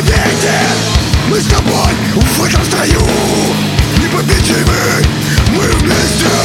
ветер Мы с тобой в этом строю. Непобедимы Мы вместе.